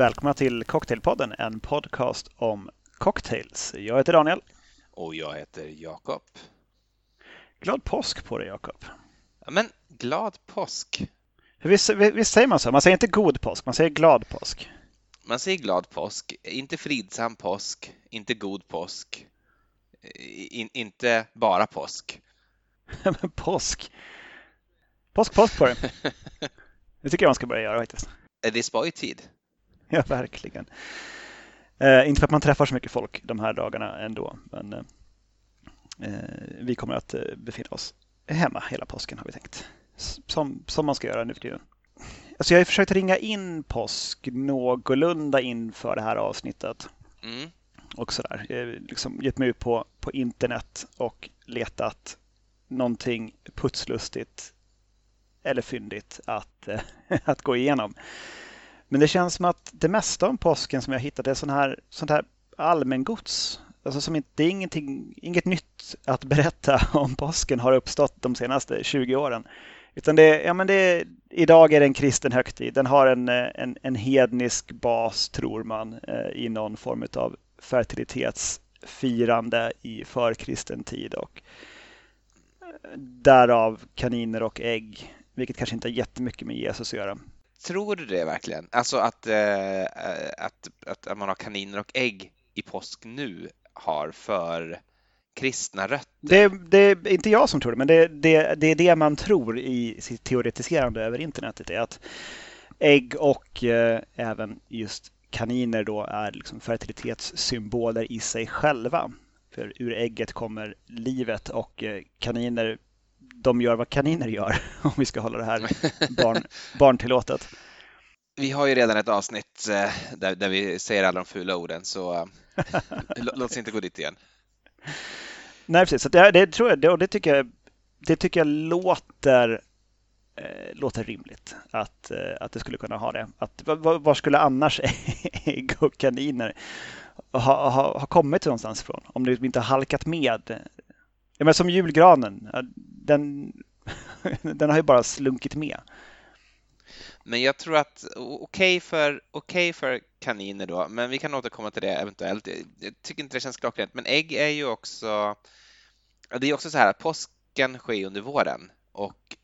Välkomna till Cocktailpodden, en podcast om cocktails. Jag heter Daniel. Och jag heter Jakob. Glad påsk på dig Jakob. Ja, men glad påsk. Visst, visst säger man så? Man säger inte god påsk, man säger glad påsk. Man säger glad påsk, inte fridsam påsk, inte god påsk, in, inte bara påsk. Men påsk. Påsk, påsk på det. Det tycker jag man ska börja göra faktiskt. Det spojtid? Ja, verkligen. Eh, inte för att man träffar så mycket folk de här dagarna ändå, men eh, eh vi kommer att eh, befinna oss hemma hela påsken har vi tänkt. Som, som man ska göra nu för tiden. Alltså jag har försökt ringa in påsk någorlunda inför det här avsnittet. Mm. Och sådär. Jag har liksom gett mig ut på, på internet och letat någonting putslustigt eller fyndigt att, att gå igenom. Men det känns som att det mesta om påsken som jag hittat är sån här, sånt här allmängods. Alltså som inte, det är inget nytt att berätta om påsken har uppstått de senaste 20 åren. Utan det, ja men det, idag är det en kristen högtid. Den har en, eh, en, en hednisk bas, tror man, eh, i någon form av fertilitetsfirande i förkristen tid. Och eh, därav kaniner och ägg, vilket kanske inte har jättemycket med Jesus att göra. Tror du det verkligen? Alltså att, eh, att, att, att man har kaniner och ägg i påsk nu har för kristna rötter? Det, det är inte jag som tror det, men det, det, det är det man tror i sitt teoretiserande över internet. är att ägg och eh, även just kaniner då är liksom fertilitetssymboler i sig själva. För ur ägget kommer livet och eh, kaniner de gör vad kaniner gör, om vi ska hålla det här barn, barntillåtet. Vi har ju redan ett avsnitt eh, där, där vi säger alla de fula orden, så eh, låt oss inte gå dit igen. Nej, precis. Så det, det tror jag, och det tycker jag, det tycker jag låter, eh, låter rimligt att, eh, att det skulle kunna ha det. Att, var, var skulle annars ägg och kaniner ha, ha, ha kommit någonstans ifrån? Om det inte har halkat med Ja, men som julgranen, den, den har ju bara slunkit med. Men jag tror att okej okay för, okay för kaniner då, men vi kan återkomma till det eventuellt. Jag tycker inte det känns klockrent, men ägg är ju också... Det är också så här att påsken sker under våren och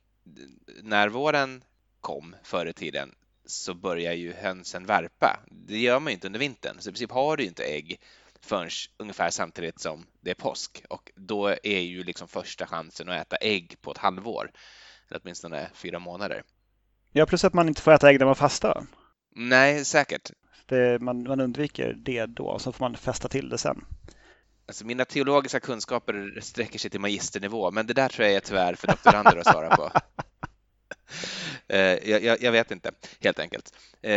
när våren kom förr i tiden så börjar ju hönsen värpa. Det gör man ju inte under vintern, så i princip har du inte ägg förrän ungefär samtidigt som det är påsk och då är ju liksom första chansen att äta ägg på ett halvår, eller åtminstone fyra månader. Ja, plus att man inte får äta ägg när man fastar. Nej, säkert. Det, man, man undviker det då och så får man fästa till det sen. Alltså mina teologiska kunskaper sträcker sig till magisternivå, men det där tror jag är tyvärr för doktorander att svara på. uh, jag, jag, jag, vet inte, helt enkelt. Uh,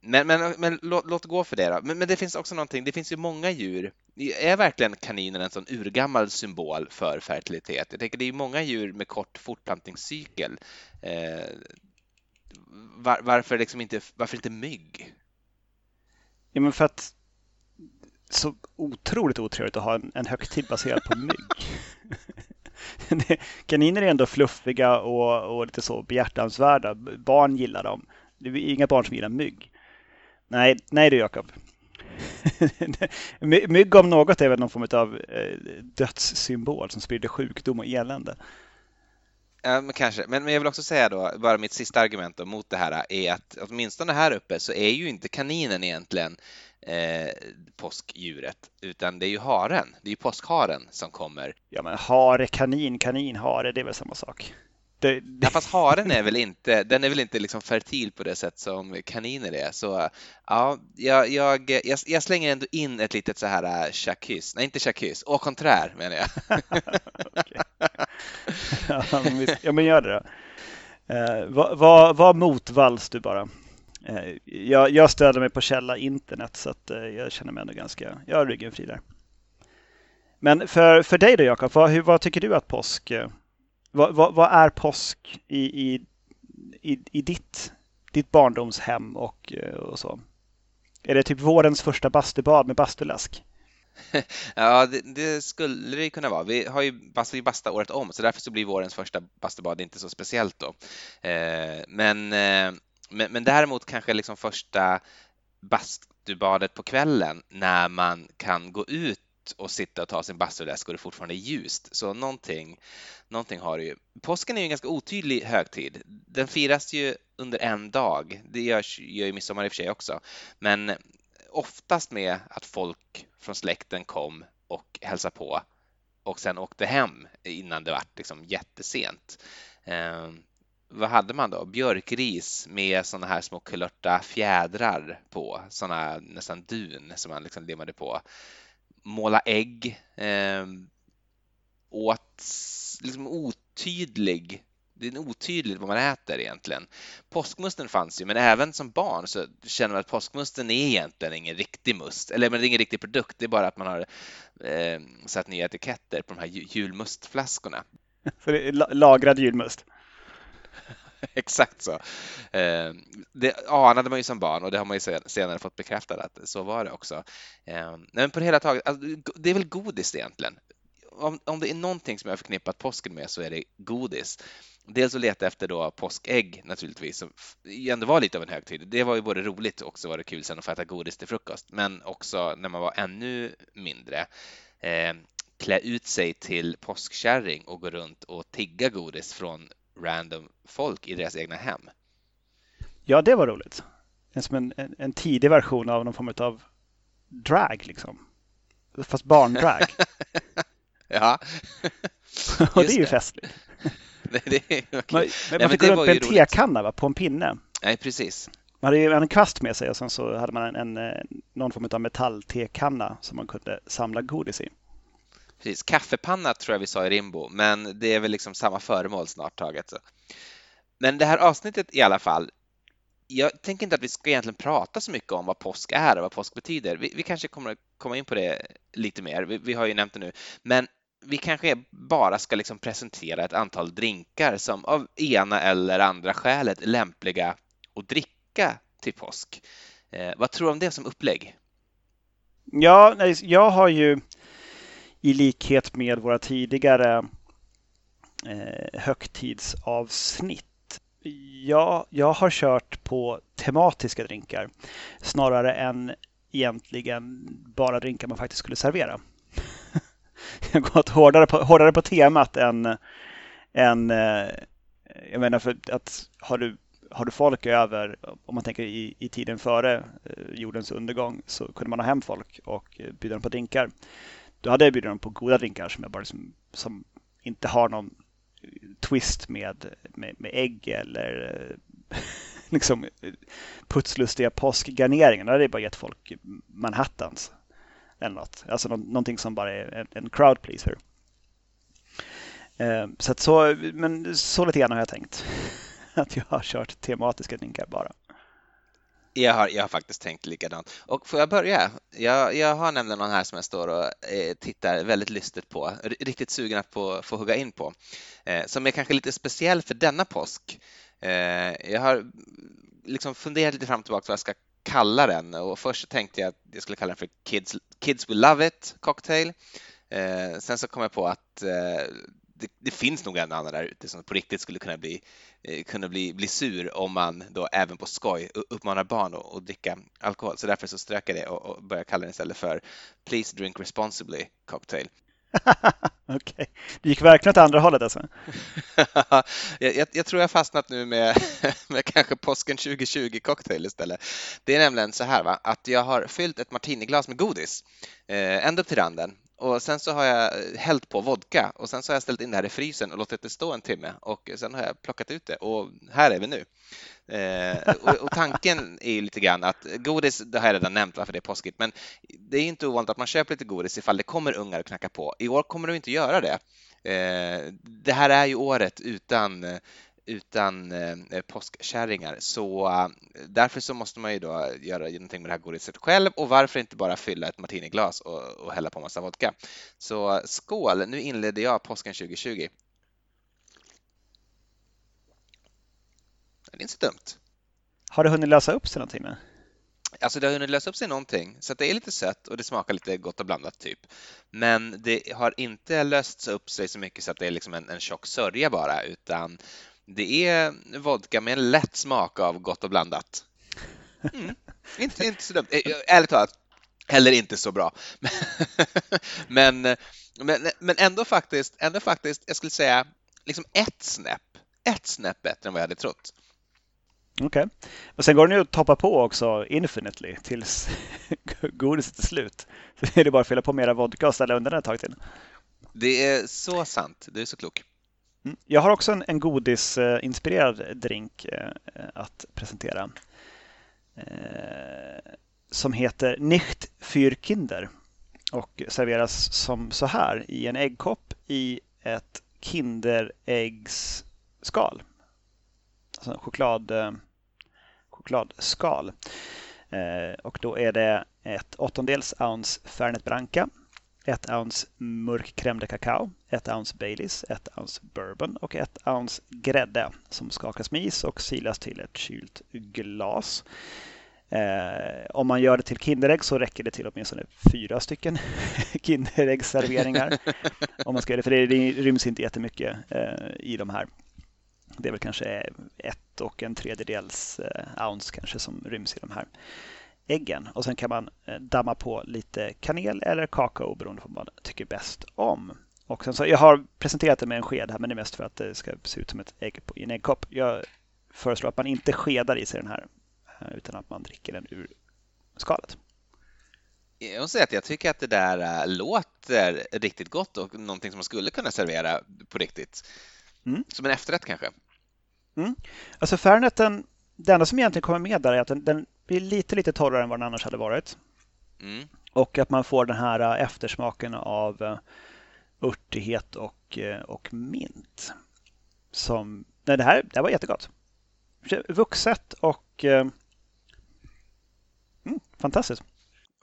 men, men, men låt, låt, gå för det då. Men, men, det finns också någonting, det finns ju många djur. Är verkligen kaninen en sån urgammal symbol för fertilitet? Jag tänker det är många djur med kort fortplantningscykel. Eh, var, varför, liksom inte, varför inte mygg? Ja, men för att så otroligt otrevligt att ha en, en högtid baserad på mygg. kaniner är ändå fluffiga och, och lite så behjärtansvärda. Barn gillar dem. Det är inga barn som gillar mygg. Nej, nej du Jakob. Mygg om något är väl någon form av eh, dödssymbol som sprider sjukdom och elände. Ja, men kanske. Men, men jag vill också säga då, bara mitt sista argument då, mot det här är att åtminstone här uppe så är ju inte kaninen egentligen eh, påskdjuret, utan det är ju haren. Det är ju påskharen som kommer. Ja, men hare, kanin, kanin, hare, det är väl samma sak. Det, det... Ja, fast haren är väl inte, den är väl inte liksom fertil på det sätt som kaniner är. Så ja, jag, jag, jag, slänger ändå in ett litet så här äh, nej inte chacus, au contraire menar jag. ja, men gör det då. Eh, var, var, var motvalls du bara. Eh, jag, jag stöder mig på källa internet så att eh, jag känner mig ändå ganska, jag har ryggen fri där. Men för, för dig då Jakob, vad, vad tycker du att påsk eh, vad, vad, vad, är påsk i, i, i, i ditt, ditt barndomshem och, eh, och så? Är det typ vårens första bastubad med bastuläsk? ja, det, det, skulle det kunna vara. Vi har ju bastu, vi bastar året om, så därför så blir vårens första bastubad inte så speciellt då. Eh, men, eh, men, men däremot kanske liksom första bastubadet på kvällen när man kan gå ut och sitta och ta sin bastuläsk och det fortfarande är ljust. Så någonting, någonting har det ju. Påsken är ju en ganska otydlig högtid. Den firas ju under en dag. Det görs, gör ju midsommar i och för sig också. Men oftast med att folk från släkten kom och hälsade på och sen åkte hem innan det var liksom jättesent. Eh, vad hade man då? Björkris med sådana här små kulörta fjädrar på, sådana nästan dun som man liksom limmade på. Måla ägg, eh, åt liksom otydlig det är otydligt vad man äter egentligen. Påskmusten fanns ju, men även som barn så känner man att påskmusten är egentligen ingen riktig must, eller men det är ingen riktig produkt, det är bara att man har eh, satt nya etiketter på de här julmustflaskorna. För det är lagrad julmust? Exakt så. Eh, det anade man ju som barn och det har man ju senare fått bekräftat att så var det också. Eh, men på det hela taget, alltså, det är väl godis egentligen. Om, om det är någonting som jag har förknippat påsken med så är det godis. Dels att leta efter då påskägg naturligtvis, som ändå var lite av en högtid. Det var ju både roligt och också var det kul sen att få äta godis till frukost, men också när man var ännu mindre eh, klä ut sig till påskkärring och gå runt och tigga godis från random folk i deras egna hem. Ja, det var roligt. Som en, en, en tidig version av någon form av drag liksom. Fast barndrag. ja. och det är ju festligt. det, är, okay. Man, man fick gå runt med en tekanna på en pinne. Nej, precis. Man hade ju en kvast med sig och sen så hade man en, en, någon form av metalltekanna som man kunde samla godis i. Precis, kaffepanna tror jag vi sa i Rimbo, men det är väl liksom samma föremål snart taget. Men det här avsnittet i alla fall, jag tänker inte att vi ska egentligen prata så mycket om vad påsk är och vad påsk betyder. Vi, vi kanske kommer att komma in på det lite mer. Vi, vi, har ju nämnt det nu, men vi kanske bara ska liksom presentera ett antal drinkar som av ena eller andra skälet är lämpliga att dricka till påsk. Eh, vad tror du om det som upplägg? Ja, jag har ju i likhet med våra tidigare eh, högtidsavsnitt Ja, jag har kört på tematiska drinkar snarare än egentligen bara drinkar man faktiskt skulle servera. jag har gått hårdare på, hårdare på temat än, än eh, jag menar för att har du, har du folk över, om man tänker i, i tiden före eh, jordens undergång så kunde man ha hem folk och eh, bjuda dem på drinkar. Då hade jag bjudit dem på goda drinkar som, jag bara liksom, som inte har någon twist med, med, med ägg eller eh, liksom putslustiga påskgarneringar. Då hade jag bara gett folk Manhattans eller något. Alltså någonting som bara är en, en crowd pleaser. Eh, så, att så, men så lite grann har jag tänkt. Att jag har kört tematiska drinkar bara. Jag har, jag har faktiskt tänkt likadant. Och får jag börja? Jag, jag har nämligen någon här som jag står och eh, tittar väldigt lystigt på, riktigt sugen att få, få hugga in på, eh, som är kanske lite speciell för denna påsk. Eh, jag har liksom funderat lite fram och tillbaka vad jag ska kalla den och först tänkte jag att jag skulle kalla den för Kids, Kids Will Love It Cocktail. Eh, sen så kom jag på att eh, det, det, finns nog en annan där ute som på riktigt skulle kunna bli, eh, kunna bli, bli sur om man då även på skoj uppmanar barn att, att dricka alkohol. Så därför så strök jag det och, och började kalla den istället för Please Drink Responsibly Cocktail. Okej, okay. det gick verkligen åt andra hållet alltså? jag, jag, jag, tror jag fastnat nu med, med kanske påsken 2020 cocktail istället. Det är nämligen så här va, att jag har fyllt ett martiniglas med godis eh, ända upp till randen och sen så har jag eh, hällt på vodka och sen så har jag ställt in det här i frysen och låtit det stå en timme och sen har jag plockat ut det och här är vi nu. Eh, och, och, tanken är ju lite grann att godis, det har jag redan nämnt varför det är påskigt, men det är inte ovanligt att man köper lite godis ifall det kommer ungar och knackar på. I år kommer de inte göra det. Eh, det här är ju året utan eh, utan eh, påskkärringar. Så eh, därför så måste man ju då göra någonting med det här godiset själv och varför inte bara fylla ett martiniglas och, och hälla på massa vodka. Så skål! Nu inleder jag påsken 2020. Det är inte så dumt. Har det hunnit lösa upp sig någonting? Med? Alltså det har hunnit lösa upp sig någonting, så det är lite sött och det smakar lite gott och blandat typ. Men det har inte lösts upp sig så mycket så att det är liksom en, en tjock sörja bara, utan det är vodka med en lätt smak av gott och blandat. Mm. inte, inte så dumt. Eh, ärligt talat, heller inte så bra. men, men, men ändå faktiskt, ändå faktiskt, jag skulle säga liksom ett snäpp, ett snäpp bättre än vad jag hade trott. Okej. Okay. Och sen går den ju att toppa på också infinitely tills godiset är slut. Så är det bara att fylla på mera vodka och ställa undan den ett tag till. Det är så sant. Du är så klok. Mm. Jag har också en, en godisinspirerad drink eh, att presentera. Eh, som heter Nicht für Kinder och serveras som så här i en äggkopp i ett Kinderäggsskal. Alltså choklad, eh, chokladskal. Och då är det ett åttondels ounce Fernet Branca, 1 ounce mörk crème de cacao, 1 ounce Baileys, 1 ounce bourbon och 1 ounce grädde som skakas med is och silas till ett kylt glas. Eh, om man gör det till Kinderägg så räcker det till åtminstone fyra stycken Kinderäggsserveringar. om man ska det, för det, det ryms inte jättemycket eh, i de här. Det är väl kanske ett och en tredjedels eh, ounce kanske som ryms i de här äggen. Och sen kan man eh, damma på lite kanel eller kakao beroende på vad man tycker bäst om. Och så, jag har presenterat det med en sked här men det är mest för att det ska se ut som ett ägg i en äggkopp. Jag föreslår att man inte skedar i sig den här Eh, utan att man dricker den ur skalet. Jag måste säga att jag tycker att det där eh, låter riktigt gott och någonting som man skulle kunna servera på riktigt. Mm. Som en efterrätt kanske. Mm. Alltså Färneten, det enda som egentligen kommer med där är att den, den blir lite, lite torrare än vad den annars hade varit. Mm. Och att man får den här eh, eftersmaken av örtighet och, och mint. Som, nej, det, här, det här var jättegott. Vuxet och Mm, fantastiskt.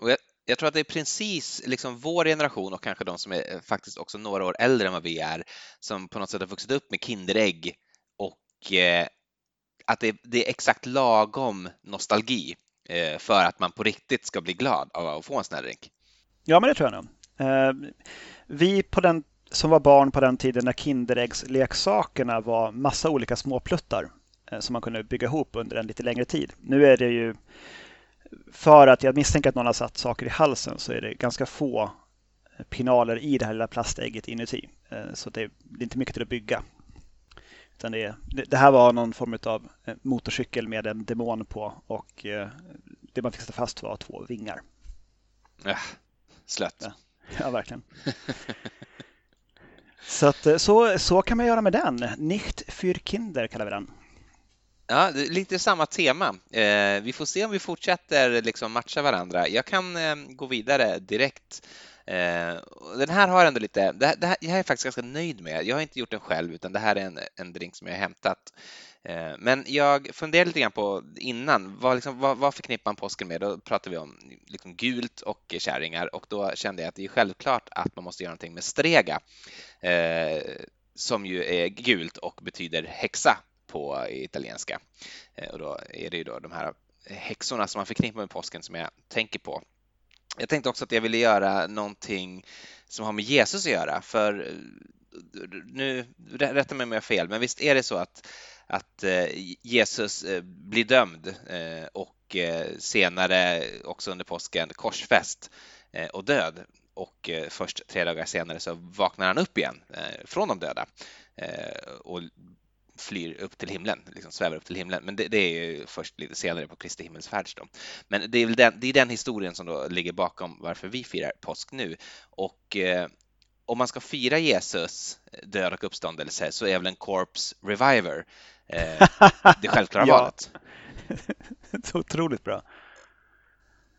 Och jag, jag, tror att det är precis liksom vår generation och kanske de som är eh, faktiskt också några år äldre än vad vi är som på något sätt har vuxit upp med Kinderägg och eh, att det, det, är exakt lagom nostalgi eh, för att man på riktigt ska bli glad av att få en sån här drink. Ja, men det tror jag nog. Eh, vi på den, som var barn på den tiden när Kinderäggsleksakerna var massa olika småpluttar eh, som man kunde bygga ihop under en lite längre tid. Nu är det ju för att jag misstänker att någon har satt saker i halsen så är det ganska få pinaler i det här lilla plastägget inuti. Eh, så det är inte mycket till att bygga. Utan det, det här var någon form av eh, motorcykel med en demon på och eh, det man fick sätta fast var två vingar. Äh, slött. Ja, ja verkligen. så, att, så, så kan man göra med den. Nicht für Kinder kallar vi den. Ja, lite samma tema. Eh, vi får se om vi fortsätter liksom matcha varandra. Jag kan eh, gå vidare direkt. Eh, den här har jag ändå lite, det här, det här, jag är faktiskt ganska nöjd med. Jag har inte gjort den själv utan det här är en, en drink som jag har hämtat. Eh, men jag funderade lite grann på innan, vad, liksom, vad, vad förknippar man påsken med? Då pratade vi om liksom gult och kärringar och då kände jag att det är självklart att man måste göra någonting med strega eh, som ju är gult och betyder häxa på italienska. Och då är det ju då de här häxorna som man förknippar med påsken som jag tänker på. Jag tänkte också att jag ville göra någonting som har med Jesus att göra, för eh, nu, rätta mig om jag har fel, men visst är det så att, att eh, Jesus eh, blir dömd och senare också under påsken korsfäst och död. Och först tre dagar senare så vaknar han upp igen från de döda. Och flyr upp till himlen, liksom svävar upp till himlen. Men det, det är ju först lite senare på Kristi himmelsfärds. Då. Men det är, väl den, det är den historien som då ligger bakom varför vi firar påsk nu. Och eh, om man ska fira Jesus död och uppståndelse så är väl en Corpse Reviver eh, det självklara ja. valet. så otroligt bra.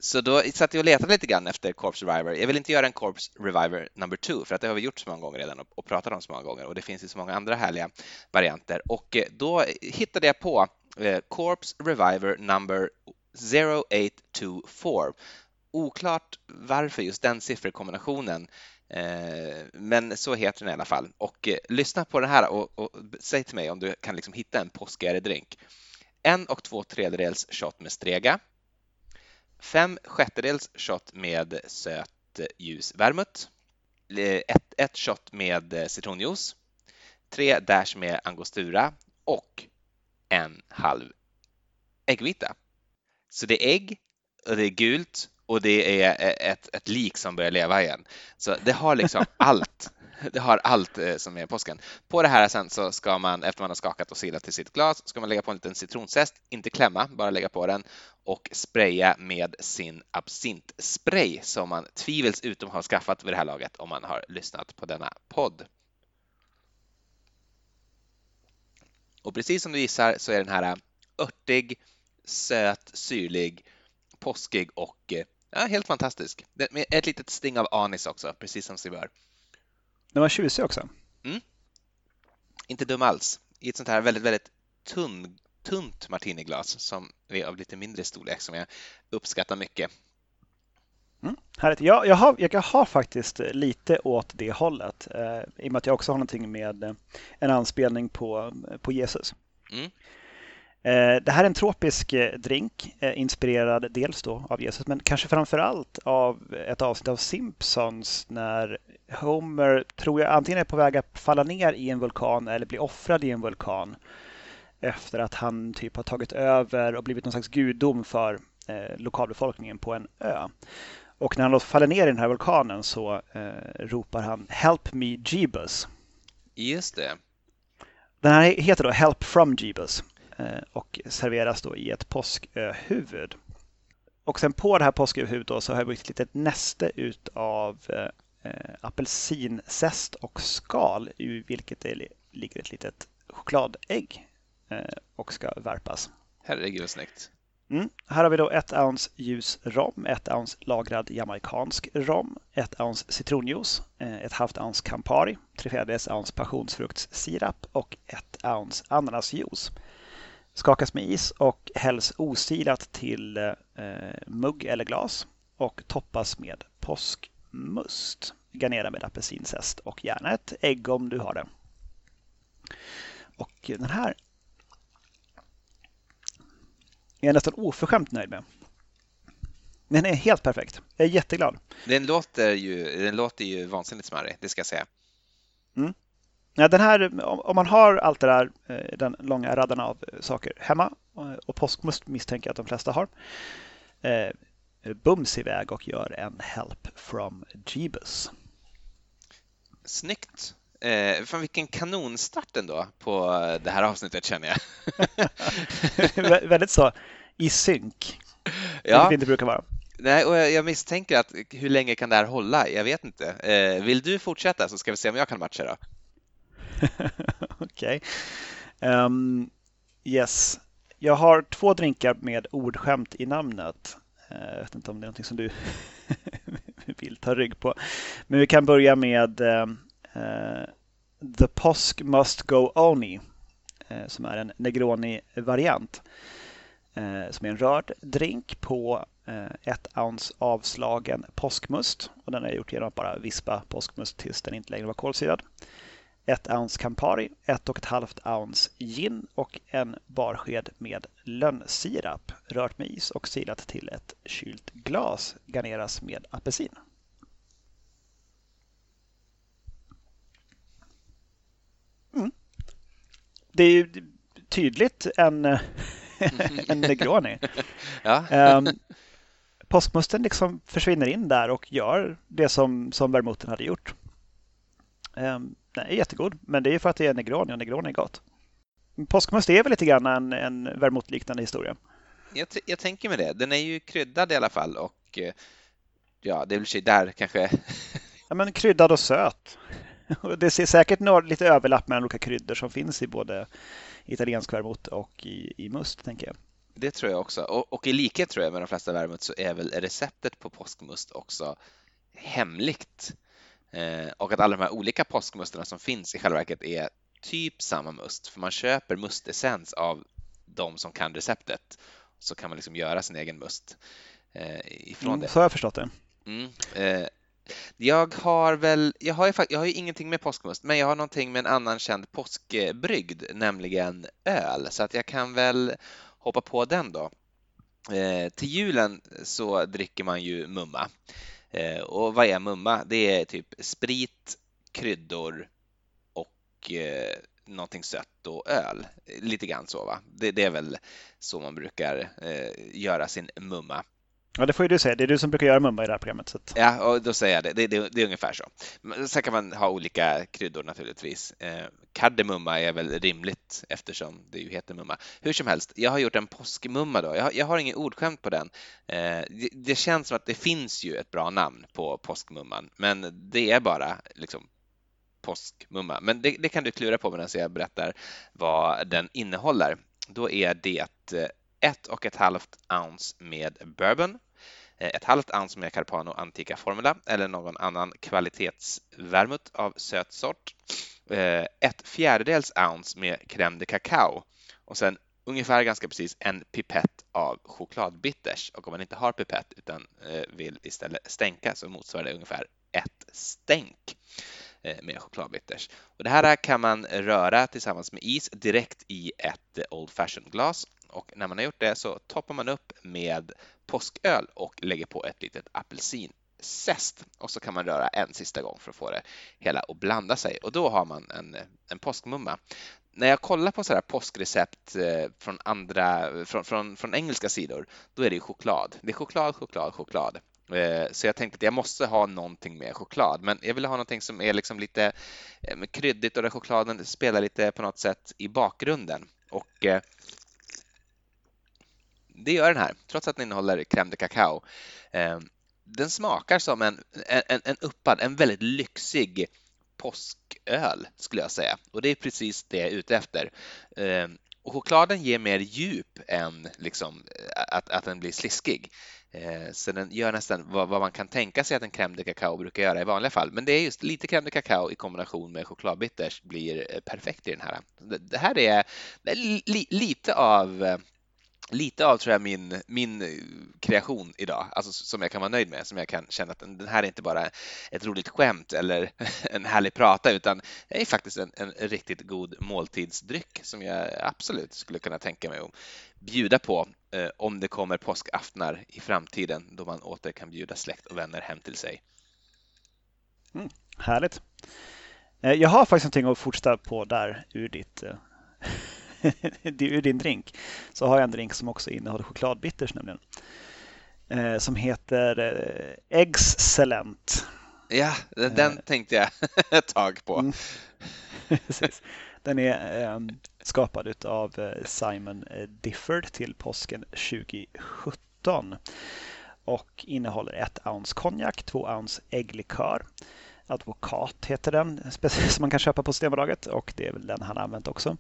Så då satt jag och letade lite grann efter Corpse Reviver. Jag vill inte göra en Corpse Reviver number two för att det har vi gjort så många gånger redan och, pratat om så många gånger och det finns ju så många andra härliga varianter och eh, då hittade jag på Corps Corpse Reviver number 0824. Oklart varför just den sifferkombinationen eh, men så heter den i alla fall. Och lyssna på den här och, och säg till mig om du kan liksom hitta en påskigare drink. En och två tredjedels shot med strega, fem sjättedels shot med söt ljus vermouth, eh, ett, ett shot med eh, citronjuice, tre dash med angostura och en halv äggvita. Så det är ägg och det är gult och det är ett, ett lik som börjar leva igen. Så det har liksom allt. Det har allt eh, som är påsken. På det här sen så ska man, efter man har skakat och silat till sitt glas, ska man lägga på en liten citronzest, inte klämma, bara lägga på den och spraya med sin absintspray som man tvivelsutom har skaffat vid det här laget om man har lyssnat på denna podd. Och precis som du gissar så är den här örtig, söt, syrlig, påskig och eh, ja, helt fantastisk. Med ett litet sting av anis också, precis som sig bör. Den var tjusig också. Mm. Inte dum alls. I ett sånt här väldigt, väldigt tunn, tunt martiniglas som är av lite mindre storlek som jag uppskattar mycket. Mm, härligt. Jag, jag, har, jag har faktiskt lite åt det hållet eh, i och med att jag också har någonting med eh, en anspelning på, på Jesus. Mm. Eh, det här är en tropisk eh, drink eh, inspirerad dels då av Jesus men kanske framför allt av ett avsnitt av Simpsons när Homer, tror jag, antingen är på väg att falla ner i en vulkan eller bli offrad i en vulkan efter att han typ har tagit över och blivit någon slags gudom för lokalbefolkningen på en ö. Och när han då faller ner i den här vulkanen så ropar han Help me Jeebus. Just det. Den här heter då Help from Jeebus Eh, och serveras då i ett påskhuvud. Och sen på det här påsköhuvudet så har jag byggt ett litet näste utav eh, apelsinzest och skal i vilket det ligger ett litet chokladägg eh, och ska värpas. Herregud vad snyggt. Mm. Här har vi då ett ounce ljus rom, ett ounce lagrad jamaicansk rom, ett ounce citronjuice, eh, ett halvt ounce Campari, tre fjärdedels ounce passionsfruktssirap och ett ounce ananasjuice skakas med is och hälls osilat till eh, mugg eller glas och toppas med påskmust. Garnera med apelsinzest och gärna ett ägg om du har det. Och den här är jag nästan oförskämt nöjd med. Den är helt perfekt. Jag är jätteglad. Den låter ju, den låter ju vansinnigt smarrig, det ska jag säga. Mm. Ja, den här, om man har allt det där, eh, den långa raden av saker hemma och påskmust misstänker jag att de flesta har. Eh, bums iväg och gör en Help from Jeebus. Snyggt! Eh, fan vilken kanonstart ändå på det här avsnittet känner jag. Väldigt så i synk. Ja. Vilket det inte brukar vara. Nej, och jag misstänker att hur länge kan det här hålla? Jag vet inte. Eh, vill du fortsätta så ska vi se om jag kan matcha då. Okej. Okay. Um, yes. Jag har två drinkar med ordskämt i namnet. Uh, jag vet inte om det är något som du vill ta rygg på. Men vi kan börja med uh, The Påsk Must Go Oni uh, eh, som är en Negroni-variant. Som är en rörd drink på ett ounce avslagen påskmust. Och den har jag gjort genom att bara vispa påskmust tills den inte längre var kolsyrad ett ounce Campari, ett och ett halvt ounce gin och en barsked med lönnsirap rört med is och silat till ett kylt glas garneras med apelsin. Mm. Det är ju tydligt en, en Negroni. ja. um, påskmusten liksom försvinner in där och gör det som, som vermouten hade gjort. Um, den är jättegod, men det är för att det är Negroni och Negroni är gott. Påskmust är väl lite grann en, en vermouthliknande historia. Jag, jag, tänker med det. Den är ju kryddad i alla fall och eh, ja, det är väl där kanske. ja, men kryddad och söt. Det ser säkert några, lite överlapp mellan olika kryddor som finns i både italiensk vermouth och i, i must, tänker jag. Det tror jag också. Och, och i likhet tror jag med de flesta vermouth så är väl receptet på påskmust också hemligt. Eh, och att alla de här olika påskmusterna som finns i själva verket är typ samma must, för man köper mustessens av de som kan receptet. Så kan man liksom göra sin egen must eh, ifrån mm, det. Så har jag förstått det. Mm, eh, jag har väl, jag har, ju, jag har ju ingenting med påskmust, men jag har någonting med en annan känd påskbrygd, nämligen öl, så att jag kan väl hoppa på den då. Eh, till julen så dricker man ju mumma. Eh, och vad är mumma? Det är typ sprit, kryddor och eh, någonting sött och öl. Lite grann så va? Det, det är väl så man brukar eh, göra sin mumma. Ja, det får ju du säga. Det är du som brukar göra mumma i det här programmet. Så att... Ja, och då säger jag det. Det, det. det, är ungefär så. Sen kan man ha olika kryddor naturligtvis. Eh, kardemumma är väl rimligt eftersom det ju heter mumma. Hur som helst, jag har gjort en påskmumma då. Jag har, jag har ingen ordskämt på den. Eh, det, det, känns som att det finns ju ett bra namn på påskmumman, men det är bara liksom påskmumma. Men det, det kan du klura på medan jag berättar vad den innehåller. Då är det eh, ett och ett halvt ounce med bourbon, eh, ett halvt ounce med Carpano Antica Formula eller någon annan kvalitetsvermouth av söt sort, eh, ett fjärdedels ounce med crème de cacao och sen ungefär ganska precis en pipett av chokladbitters. Och om man inte har pipett utan eh, vill istället stänka så motsvarar det ungefär ett stänk med chokladbitters. Och det här kan man röra tillsammans med is direkt i ett Old Fashion glas och när man har gjort det så toppar man upp med påsköl och lägger på ett litet apelsinzest och så kan man röra en sista gång för att få det hela att blanda sig och då har man en, en påskmumma. När jag kollar på så här påskrecept eh, från andra, från, från, från engelska sidor, då är det choklad. Det är choklad, choklad, choklad. Eh, så jag tänkte att jag måste ha någonting med choklad, men jag ville ha någonting som är liksom lite eh, kryddigt och där chokladen spelar lite på något sätt i bakgrunden. Och det gör den här, trots att den innehåller crème de cacao. Ehm, den smakar som en, en, en uppad, en väldigt lyxig påsköl skulle jag säga. Och det är precis det jag är ute efter. Ehm, och chokladen ger mer djup än liksom, eh, att, att den blir sliskig. Ehm, så den gör nästan vad, vad, man kan tänka sig att en crème de cacao brukar göra i vanliga fall. Men det är just lite crème de cacao i kombination med chokladbitters blir eh, perfekt i den här. Det här är, det är li, lite av eh, lite av tror jag min, min eh, kreation idag, alltså som jag kan vara nöjd med, som jag kan känna att den här är inte bara ett roligt skämt eller en härlig prata, utan det är faktiskt en, en riktigt god måltidsdryck som jag absolut skulle kunna tänka mig att bjuda på eh, om det kommer påskaftnar i framtiden då man åter kan bjuda släkt och vänner hem till sig. Mm, härligt. Eh, jag har faktiskt någonting att fortsätta på där ur ditt eh, ur din drink så har jag en drink som också innehåller chokladbitters nämligen. Eh, som heter eh, Excellent. Ja, den, den eh. tänkte jag ett tag på. Mm. Den är eh, skapad av eh, Simon eh, Difford till påsken 2017 och innehåller ett ounce konjak, två ounce ägglikör. Advokat heter den, som man kan köpa på Systembolaget och det är väl den han använt också.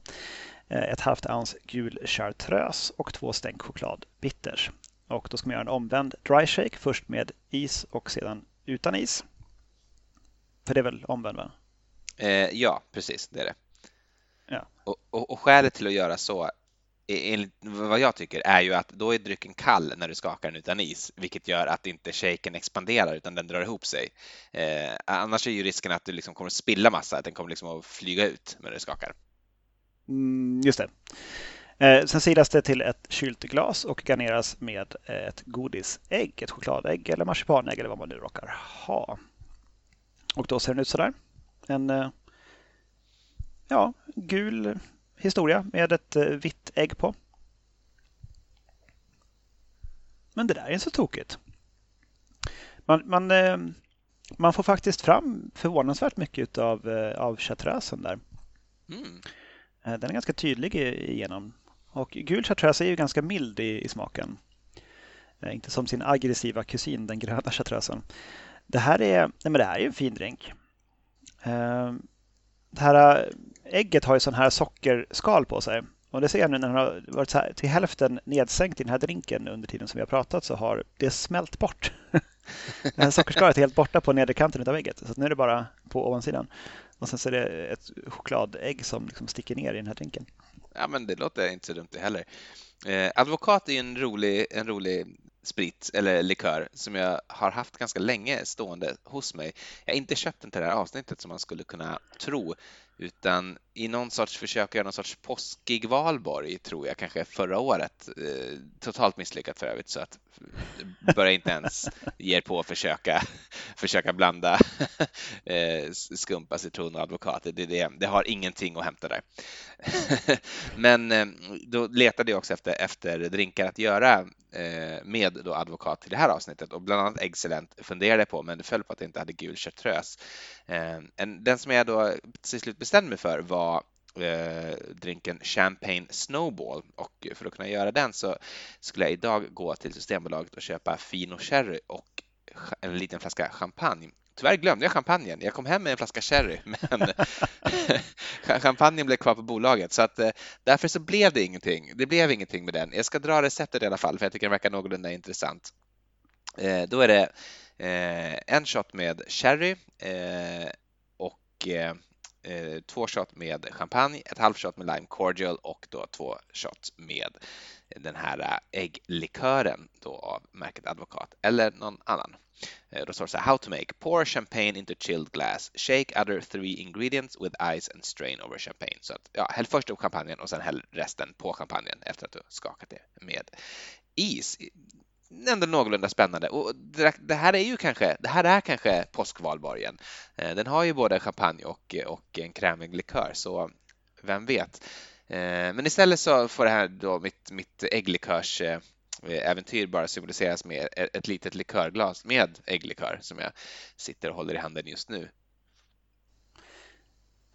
Eh, ett halvt ounce gul chartreuse och två stänk choklad bitters. Och då ska man göra en omvänd dry shake, först med is och sedan utan is. För det är väl omvänd va? Eh, ja, precis, det är det. Ja. Och, och, och skälet till att göra så enligt vad jag tycker är ju att då är drycken kall när du skakar den utan is, vilket gör att inte shaken expanderar utan den drar ihop sig. Eh, annars är ju risken att du liksom kommer att spilla massa, att den kommer liksom att flyga ut när du skakar. Mm, just det. Eh, sen silas det till ett kylt glas och garneras med eh, ett godisägg, ett chokladägg eller marsipanägg eller vad man nu råkar ha. Och då ser den ut sådär. En eh, ja, gul historia med ett eh, vitt ägg på. Men det där är inte så tokigt. Man, man, eh, man får faktiskt fram förvånansvärt mycket eh, av, av chartreusen där. Mm. Eh, den är ganska tydlig igenom. Och gul chartreuse är ju ganska mild i, i smaken. Eh, inte som sin aggressiva kusin, den gröna chartreusen. Det här är, nej men det här är en fin drink. Eh, det här ägget har ju sån här sockerskal på sig. Och det ser jag nu när den har varit här, till hälften nedsänkt i den här drinken under tiden som vi har pratat så har det smält bort. det här sockerskalet är helt borta på nederkanten av ägget. Så nu är det bara på ovansidan. Och sen så är det ett chokladägg som liksom sticker ner i den här drinken. Ja, men det låter inte så dumt det heller. Eh, advokat är en rolig, en rolig sprit eller likör som jag har haft ganska länge stående hos mig. Jag har inte köpt den till det här avsnittet som man skulle kunna tro. utan i någon sorts försök att göra någon sorts påskig valborg, tror jag, kanske förra året. Eh, totalt misslyckat för övrigt, så att börja inte ens ge er på att försöka, försöka blanda eh, skumpa, citron och advokat. Det, det, det har ingenting att hämta där. Men eh, då letade jag också efter, efter drinkar att göra eh, med då advokat till det här avsnittet och bland annat Excellent funderade på, men det föll på att jag inte hade gul chartreuse. Eh, den som jag då till slut bestämde mig för var Eh, drinken Champagne Snowball och för att kunna göra den så skulle jag idag gå till Systembolaget och köpa Fino Cherry och en liten flaska champagne Tyvärr glömde jag champagnen. Jag kom hem med en flaska sherry, men champagnen blev kvar på bolaget så att eh, därför så blev det ingenting. Det blev ingenting med den. Jag ska dra receptet i alla fall för jag tycker det verkar någorlunda intressant. Eh, då är det eh, en shot med sherry eh, och Eh, två shot med champagne, ett halvt shot med lime cordial och då två shot med den här eh, ägglikören då av märket Advokat eller någon annan. Eh, då står det så här, how to make, pour champagne into chilled glass, shake other three ingredients with ice and strain over champagne. Så att, ja, häll först upp champagnen och sen häll resten på champagnen efter att du skakat det med is. Ändå någorlunda spännande och det här är ju kanske, det här är kanske påskvalborgen. Eh, den har ju både champagne och, och en krämig likör så vem vet. Eh, men istället så får det här då mitt, mitt ägglikörs eh, äventyr bara symboliseras med ett litet likörglas med ägglikör som jag sitter och håller i handen just nu.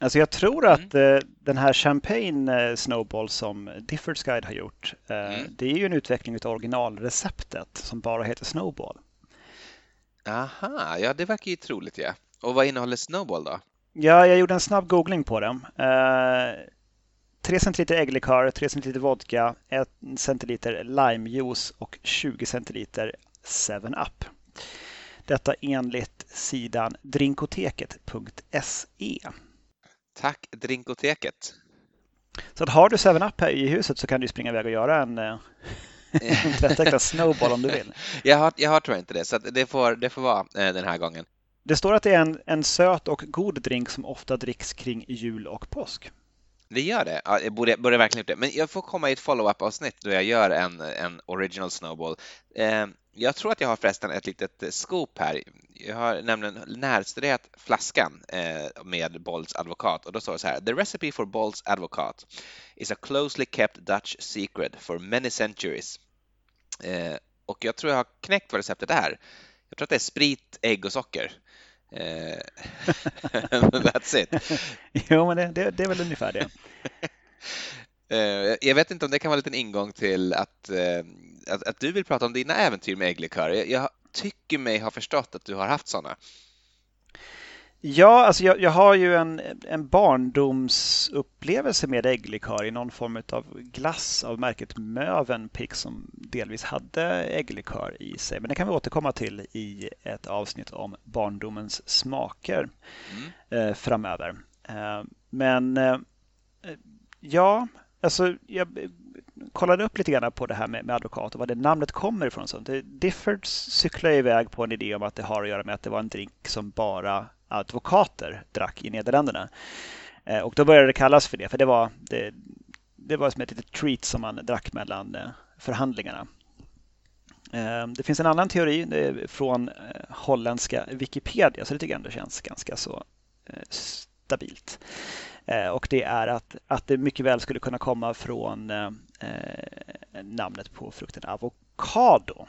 Alltså jag tror att mm. den här Champagne eh, Snowball som Diffords Guide har gjort, eh, mm. det är ju en utveckling av originalreceptet som bara heter Snowball. Aha, ja det verkar ju troligt ja. Och vad innehåller Snowball då? Ja, jag gjorde en snabb googling på den. 3 centiliter ägglikör, 3 centiliter vodka, 1 centiliter limejuice och 20 centiliter 7-Up. Detta enligt sidan drinkoteket.se. Tack Drinkoteket. Så att har du 7-Up här i huset så kan du springa iväg och göra en, eh, en tvättäkta snowball om du vill. Jag har, jag har tror inte det, så det, får, det får vara eh, den här gången. Det står att det är en, en söt och god drink som ofta dricks kring jul och påsk. Det gör det. Ja, jag borde, borde verkligen gjort det. Men jag får komma i ett follow-up avsnitt då jag gör en, en original snowball. Eh, jag tror att jag har förresten ett litet scoop här. Jag har nämligen närstuderat flaskan eh, med Bolls advokat och då står det så här. The recipe for Bolls advokat is a closely kept Dutch secret for many centuries. Eh, och jag tror jag har knäckt vad receptet är. Jag tror att det är sprit, ägg och socker. Eh, that's it. jo, men det, det, det är väl ungefär det. Eh, jag vet inte om det kan vara en liten ingång till att, eh, att, att du vill prata om dina äventyr med ägglikör. Jag, jag tycker mig ha förstått att du har haft sådana. Ja, alltså jag, jag, har ju en, en barndomsupplevelse med ägglikör i någon form av glass av märket Mövenpick som delvis hade ägglikör i sig. Men det kan vi återkomma till i ett avsnitt om barndomens smaker mm. eh, framöver. Men ja, alltså jag kollade upp lite grann på det här med, med advokat och var det namnet kommer ifrån. Sånt. Diffords cyklar iväg på en idé om att det har att göra med att det var en drink som bara advokater drack i Nederländerna. Eh, och då började det kallas för det, för det var, det, det var som ett litet treat som man drack mellan eh, förhandlingarna. Eh, det finns en annan teori från eh, holländska Wikipedia, så det tycker jag ändå känns ganska så eh, stabilt. Eh, och det är att, att det mycket väl skulle kunna komma från eh, namnet på frukten avokado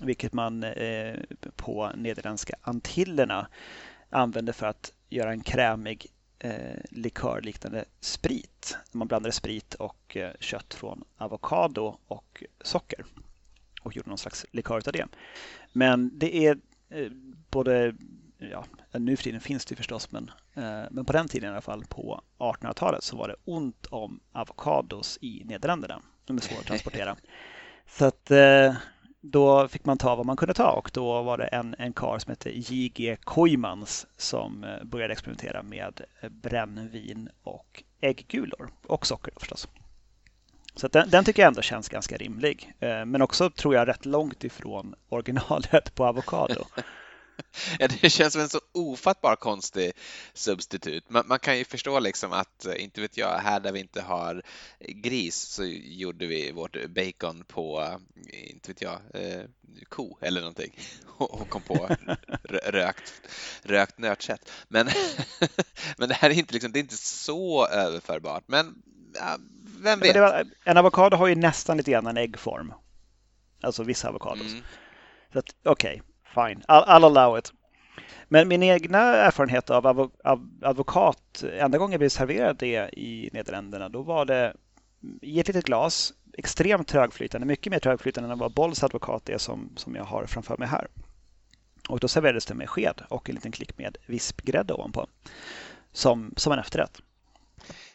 vilket man eh, på Nederländska Antillerna använde för att göra en krämig eh, likörliknande sprit. Man blandade sprit och eh, kött från avokado och socker och gjorde någon slags likör av det. Men det är eh, både, ja, nu för tiden finns det förstås, men, men på den tiden i alla fall, på 1800-talet så var det ont om avokados i Nederländerna. De är svåra att transportera. Så att eh, då fick man ta vad man kunde ta och då var det en, en kar som hette J.G. Koymans som eh, började experimentera med eh, brännvin och äggulor och socker då förstås. Så den, den, tycker jag ändå känns ganska rimlig. Eh, men också tror jag rätt långt ifrån originalet på avokado. Ja, det känns som en så ofattbar konstig substitut. Man, man, kan ju förstå liksom att, eh, inte vet jag, här där vi inte har gris så gjorde vi vårt bacon på, eh, inte vet jag, eh, ko eller någonting och kom på rökt, rökt nötkött. Men, men det här är inte, liksom, det är inte så överförbart. Men ja, vem vet? Var, en avokado har ju nästan lite grann en äggform. Alltså vissa avokados. Mm. Så att okej, okay, fine. I'll, I'll allow it. Men min egna erfarenhet av, advokat, enda gången jag blev serverad det i Nederländerna, då var det i ett litet glas, extremt trögflytande, mycket mer trögflytande än vad Bolls advokat är som, som jag har framför mig här. Och då serverades det med sked och en liten klick med vispgrädde ovanpå som, som en efterrätt.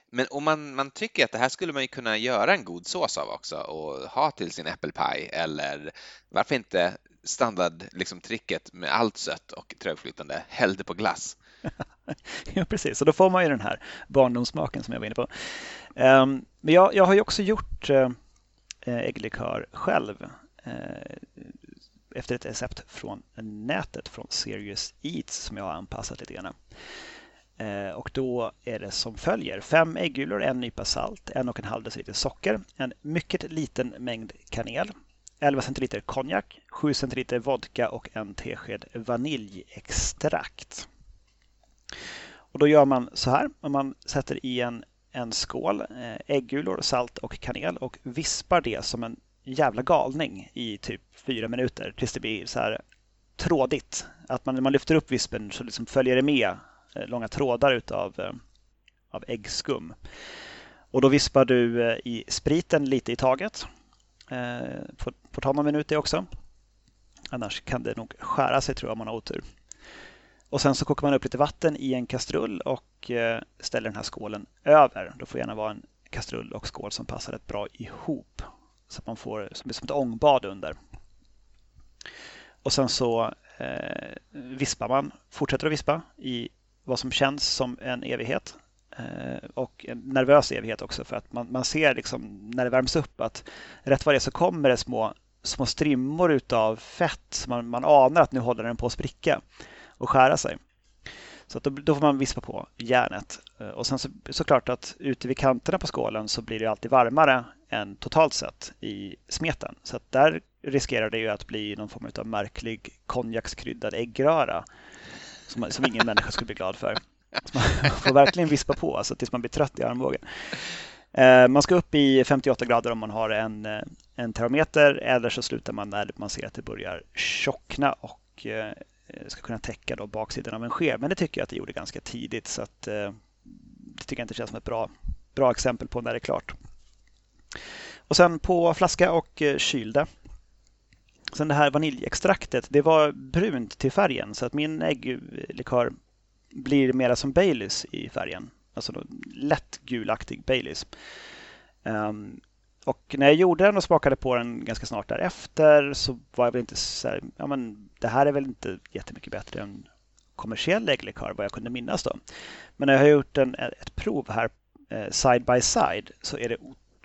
Men om man, man tycker att det här skulle man ju kunna göra en god sås av också och ha till sin äppelpaj eller varför inte standardtricket liksom, med allt sött och trögflytande, häll det på glass. ja, precis. Och då får man ju den här barndomssmaken som jag var inne på. Um, men jag, jag har ju också gjort uh, ägglikör själv uh, efter ett recept från nätet från Serious Eats som jag har anpassat lite grann. Uh, och då är det som följer. Fem äggulor, en nypa salt, en och en halv deciliter socker, en mycket liten mängd kanel, 11 centiliter konjak, 7 centiliter vodka och en tesked vaniljextrakt. Och då gör man så här. Man sätter i en, en skål eh, äggulor, salt och kanel och vispar det som en jävla galning i typ fyra minuter tills det blir så här trådigt. Att man, när man lyfter upp vispen så liksom följer det med eh, långa trådar utav, eh, av äggskum. Och då vispar du i spriten lite i taget Eh, får, får ta någon minut det också. Annars kan det nog skära sig tror jag om man har otur. Och sen så kokar man upp lite vatten i en kastrull och eh, ställer den här skålen över. Det får gärna vara en kastrull och skål som passar rätt bra ihop. Så att man får som ett ångbad under. Och sen så eh, vispar man, fortsätter att vispa i vad som känns som en evighet. Eh, och en nervös evighet också för att man, man ser liksom när det värms upp att rätt vad det är så kommer det små, små strimmor utav fett så man, man anar att nu håller den på att spricka och skära sig. Så då, då, får man vispa på järnet. Eh, och sen så, såklart att ute vid kanterna på skålen så blir det alltid varmare än totalt sett i smeten. Så att där riskerar det ju att bli någon form av märklig konjakskryddad äggröra som, som ingen människa skulle bli glad för. Man får verkligen vispa på alltså, tills man blir trött i armbågen. Eh, man ska upp i 58 grader om man har en, eh, en termometer eller så slutar man när man ser att det börjar tjockna och eh, ska kunna täcka då baksidan av en sked. Men det tycker jag att det gjorde ganska tidigt så att det tycker jag inte känns som ett bra, bra exempel på när det är klart. Och sen på flaska och kylde. Sen det här vaniljextraktet, det var brunt till färgen så att min ägglikör blir mera som Baileys i färgen. Alltså lätt gulaktig Baileys. Um, och när jag gjorde den och smakade på den ganska snart därefter så var jag väl inte så här, ja men det här är väl inte jättemycket bättre än kommersiell ägglikör vad jag kunde minnas då. Men när jag har gjort en, ett prov här eh, side by side så är det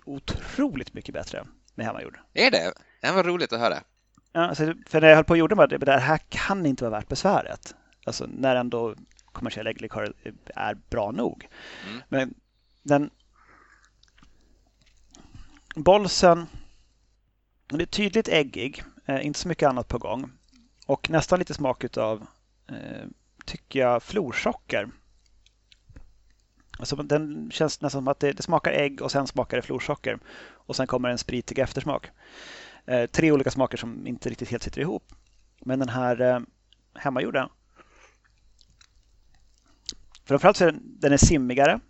otroligt mycket bättre med hemmagjord. Är det? Det var roligt att höra. Ja, alltså, för när jag höll på och gjorde det, det här kan inte vara värt besväret. Alltså när ändå kommersiell ägglikör är bra nog. Mm. Men den Bolsen den är tydligt äggig, eh, inte så mycket annat på gång. Och nästan lite smak av, eh, tycker jag, florsocker. Alltså den känns nästan som att det, det, smakar ägg och sen smakar det florsocker. Och sen kommer en spritig eftersmak. Eh, tre olika smaker som inte riktigt helt sitter ihop. Men den här eh, hemmagjorda Framförallt så är den, den är simmigare.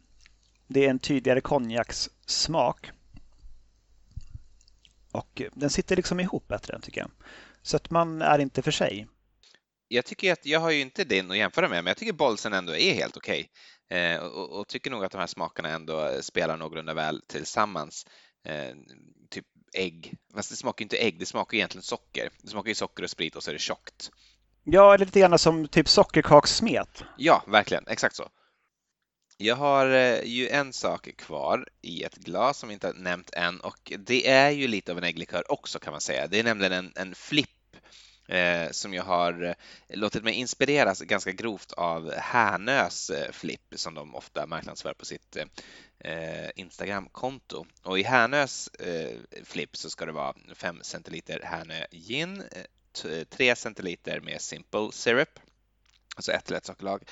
Det är en tydligare konjakssmak. Och eh, den sitter liksom ihop bättre tycker jag. Så att man är inte för sig. Jag tycker att, jag har ju inte din att jämföra med, men jag tycker Bolsen ändå är helt okej. Okay. Eh, och, och, tycker nog att de här smakerna ändå spelar någorlunda väl tillsammans. Eh, typ ägg, fast det smakar inte ägg, det smakar egentligen socker. Det smakar ju socker och sprit och så är det tjockt. Ja, eller lite grann som typ sockerkakssmet. Ja, verkligen. Exakt så. Jag har eh, ju en sak kvar i ett glas som vi inte har nämnt än och det är ju lite av en ägglikör också kan man säga. Det är nämligen en, en flipp eh, som jag har eh, låtit mig inspireras ganska grovt av Härnös eh, flipp som de ofta marknadsför på sitt eh, eh Instagram-konto. Och i Härnös eh, flipp så ska det vara 5 centiliter Härnö gin, 3 eh, centiliter med simple syrup, alltså ett lätt sockerlag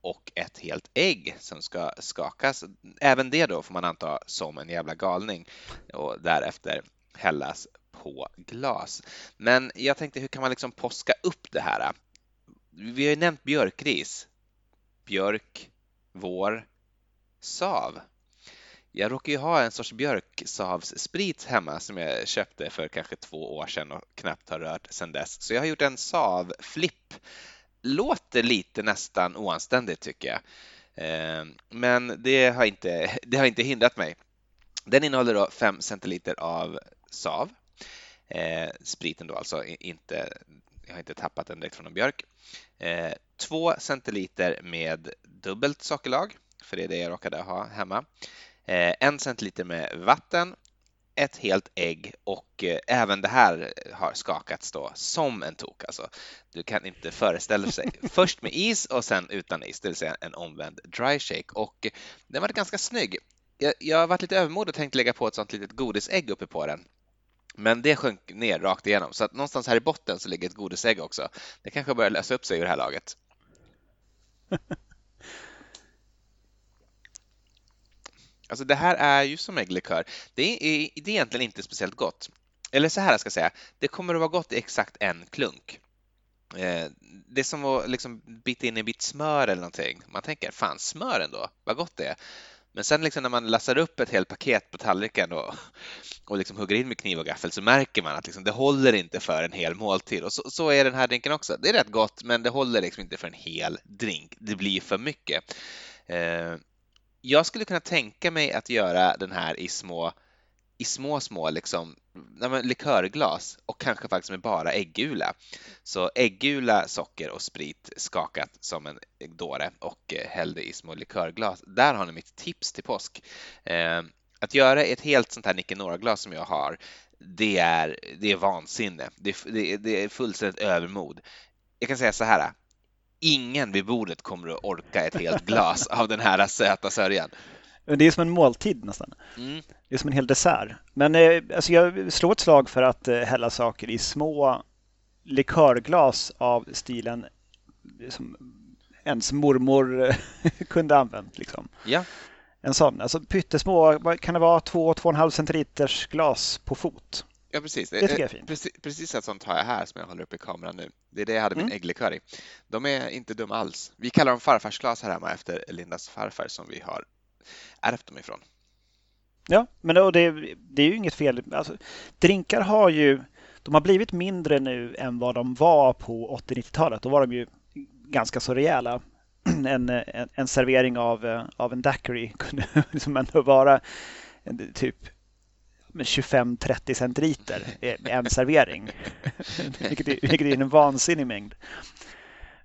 och ett helt ägg som ska skakas. Även det då får man anta som en jävla galning och därefter hällas på glas. Men jag tänkte, hur kan man liksom påska upp det här? Vi har ju nämnt björkris, björk, vår, sav. Jag råkar ju ha en sorts björksavssprit hemma som jag köpte för kanske två år sedan och knappt har rört sedan dess. Så jag har gjort en savflipp. Låter lite nästan oanständigt tycker jag. Eh, men det har inte, det har inte hindrat mig. Den innehåller då 5 centiliter av sav. Eh, spriten då alltså, inte, jag har inte tappat den direkt från en björk. Eh, 2 centiliter med dubbelt sockerlag, för det är det jag råkade ha hemma. Eh, en centiliter med vatten, ett helt ägg och eh, även det här har skakats då som en tok. Alltså, du kan inte föreställa sig. Först med is och sen utan is, det vill säga en omvänd dry shake. Och den var ganska snygg. Jag, jag har varit lite övermodig och tänkt lägga på ett sånt litet godisägg uppe på den. Men det sjönk ner rakt igenom, så att någonstans här i botten så ligger ett godisägg också. Det kanske börjar lösa upp sig i det här laget. Alltså det här är ju som ägglikör. Det är, det är egentligen inte speciellt gott. Eller så här ska jag säga, det kommer att vara gott i exakt en klunk. Eh, det är som att liksom bita in en bit smör eller någonting. Man tänker, fan smör ändå, vad gott det är. Men sen liksom när man lassar upp ett helt paket på tallriken och, och liksom hugger in med kniv och gaffel så märker man att liksom det håller inte för en hel måltid. Och så, så, är den här drinken också. Det är rätt gott, men det håller liksom inte för en hel drink. Det blir för mycket. Eh, jag skulle kunna tänka mig att göra den här i små i små, små liksom, likörglas och kanske faktiskt med bara äggula. Så äggula, socker och sprit skakat som en dåre och eh, hällde i små likörglas. Där har ni mitt tips till påsk. Eh, att göra ett helt sånt här Nicanora-glas som jag har, det är, det är vansinne. Det, det, det är fullständigt övermod. Jag kan säga så här, ingen vid bordet kommer att orka ett helt glas av den här söta sörjan. Det är som en måltid nästan. Mm. Det är som en hel dessert. Men eh, alltså jag slår ett slag för att eh, hälla saker i små likörglas av stilen som ens mormor kunde använt. Liksom. Ja. En sån, alltså pyttesmå, kan det vara 2-2,5 centiliters glas på fot? Ja, precis. Det tycker jag är fint. Precis, precis ett sånt har jag här som jag håller upp i kameran nu. Det är det jag hade min mm. ägglikör i. De är inte dumma alls. Vi kallar dem farfarsglas här hemma efter Lindas farfar som vi har ärvt dem ifrån. Ja, men det, det är ju inget fel. Alltså, drinkar har ju de har blivit mindre nu än vad de var på 80-90-talet. Då var de ju ganska så rejäla. En, en, en servering av, av en daiquiri kunde liksom ändå vara typ 25-30 centiliter en servering. vilket, är, vilket är en vansinnig mängd.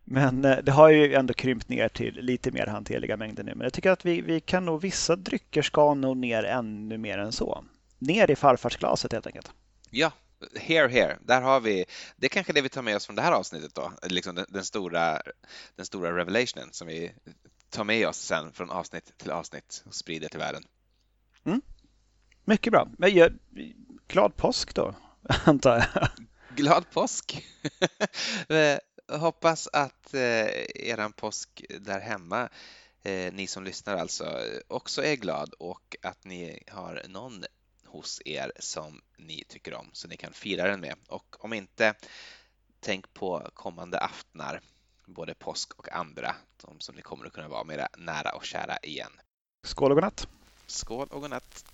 Men eh, det har ju ändå krympt ner till lite mer hanterliga mängder nu. Men jag tycker att vi, vi kan nog, vissa drycker ska nog ner ännu mer än så. Ner i farfarsglaset helt enkelt. Ja, here, here. Där har vi, det är kanske det vi tar med oss från det här avsnittet då, liksom den, den, stora, den stora revelationen som vi tar med oss sen från avsnitt till avsnitt och sprider till världen. Mm. Mycket bra. Men jag, glad påsk då, antar jag. Glad påsk! Eh, hoppas att eh, eran påsk där hemma, eh, ni som lyssnar alltså, också är glad och att ni har någon hos er som ni tycker om så ni kan fira den med. Och om inte, tänk på kommande aftnar, både påsk och andra, de som ni kommer att kunna vara mera nära och kära igen. Skål och godnatt! Skål och godnatt!